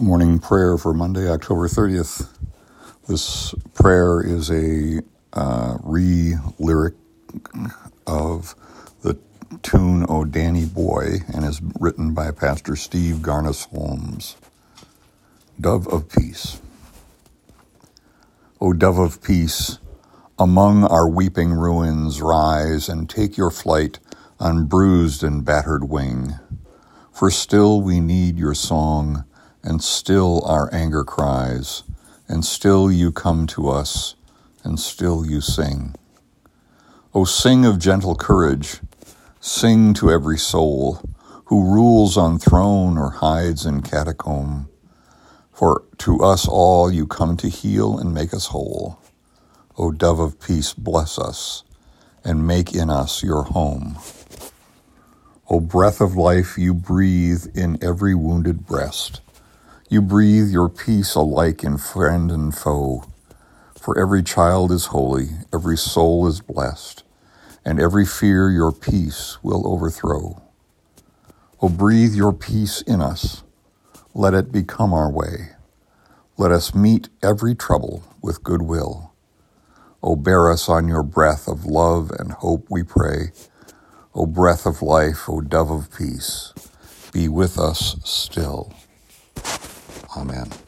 Morning prayer for Monday, October 30th. This prayer is a uh, re lyric of the tune O Danny Boy and is written by Pastor Steve Garnaas Holmes. Dove of Peace. O Dove of Peace, among our weeping ruins rise and take your flight on bruised and battered wing. For still we need your song and still our anger cries, and still you come to us, and still you sing. O sing of gentle courage, sing to every soul who rules on throne or hides in catacomb. For to us all you come to heal and make us whole. O dove of peace, bless us and make in us your home. O breath of life, you breathe in every wounded breast. You breathe your peace alike in friend and foe. For every child is holy, every soul is blessed, and every fear your peace will overthrow. O breathe your peace in us. Let it become our way. Let us meet every trouble with goodwill. O bear us on your breath of love and hope, we pray. O breath of life, O dove of peace, be with us still. Amen.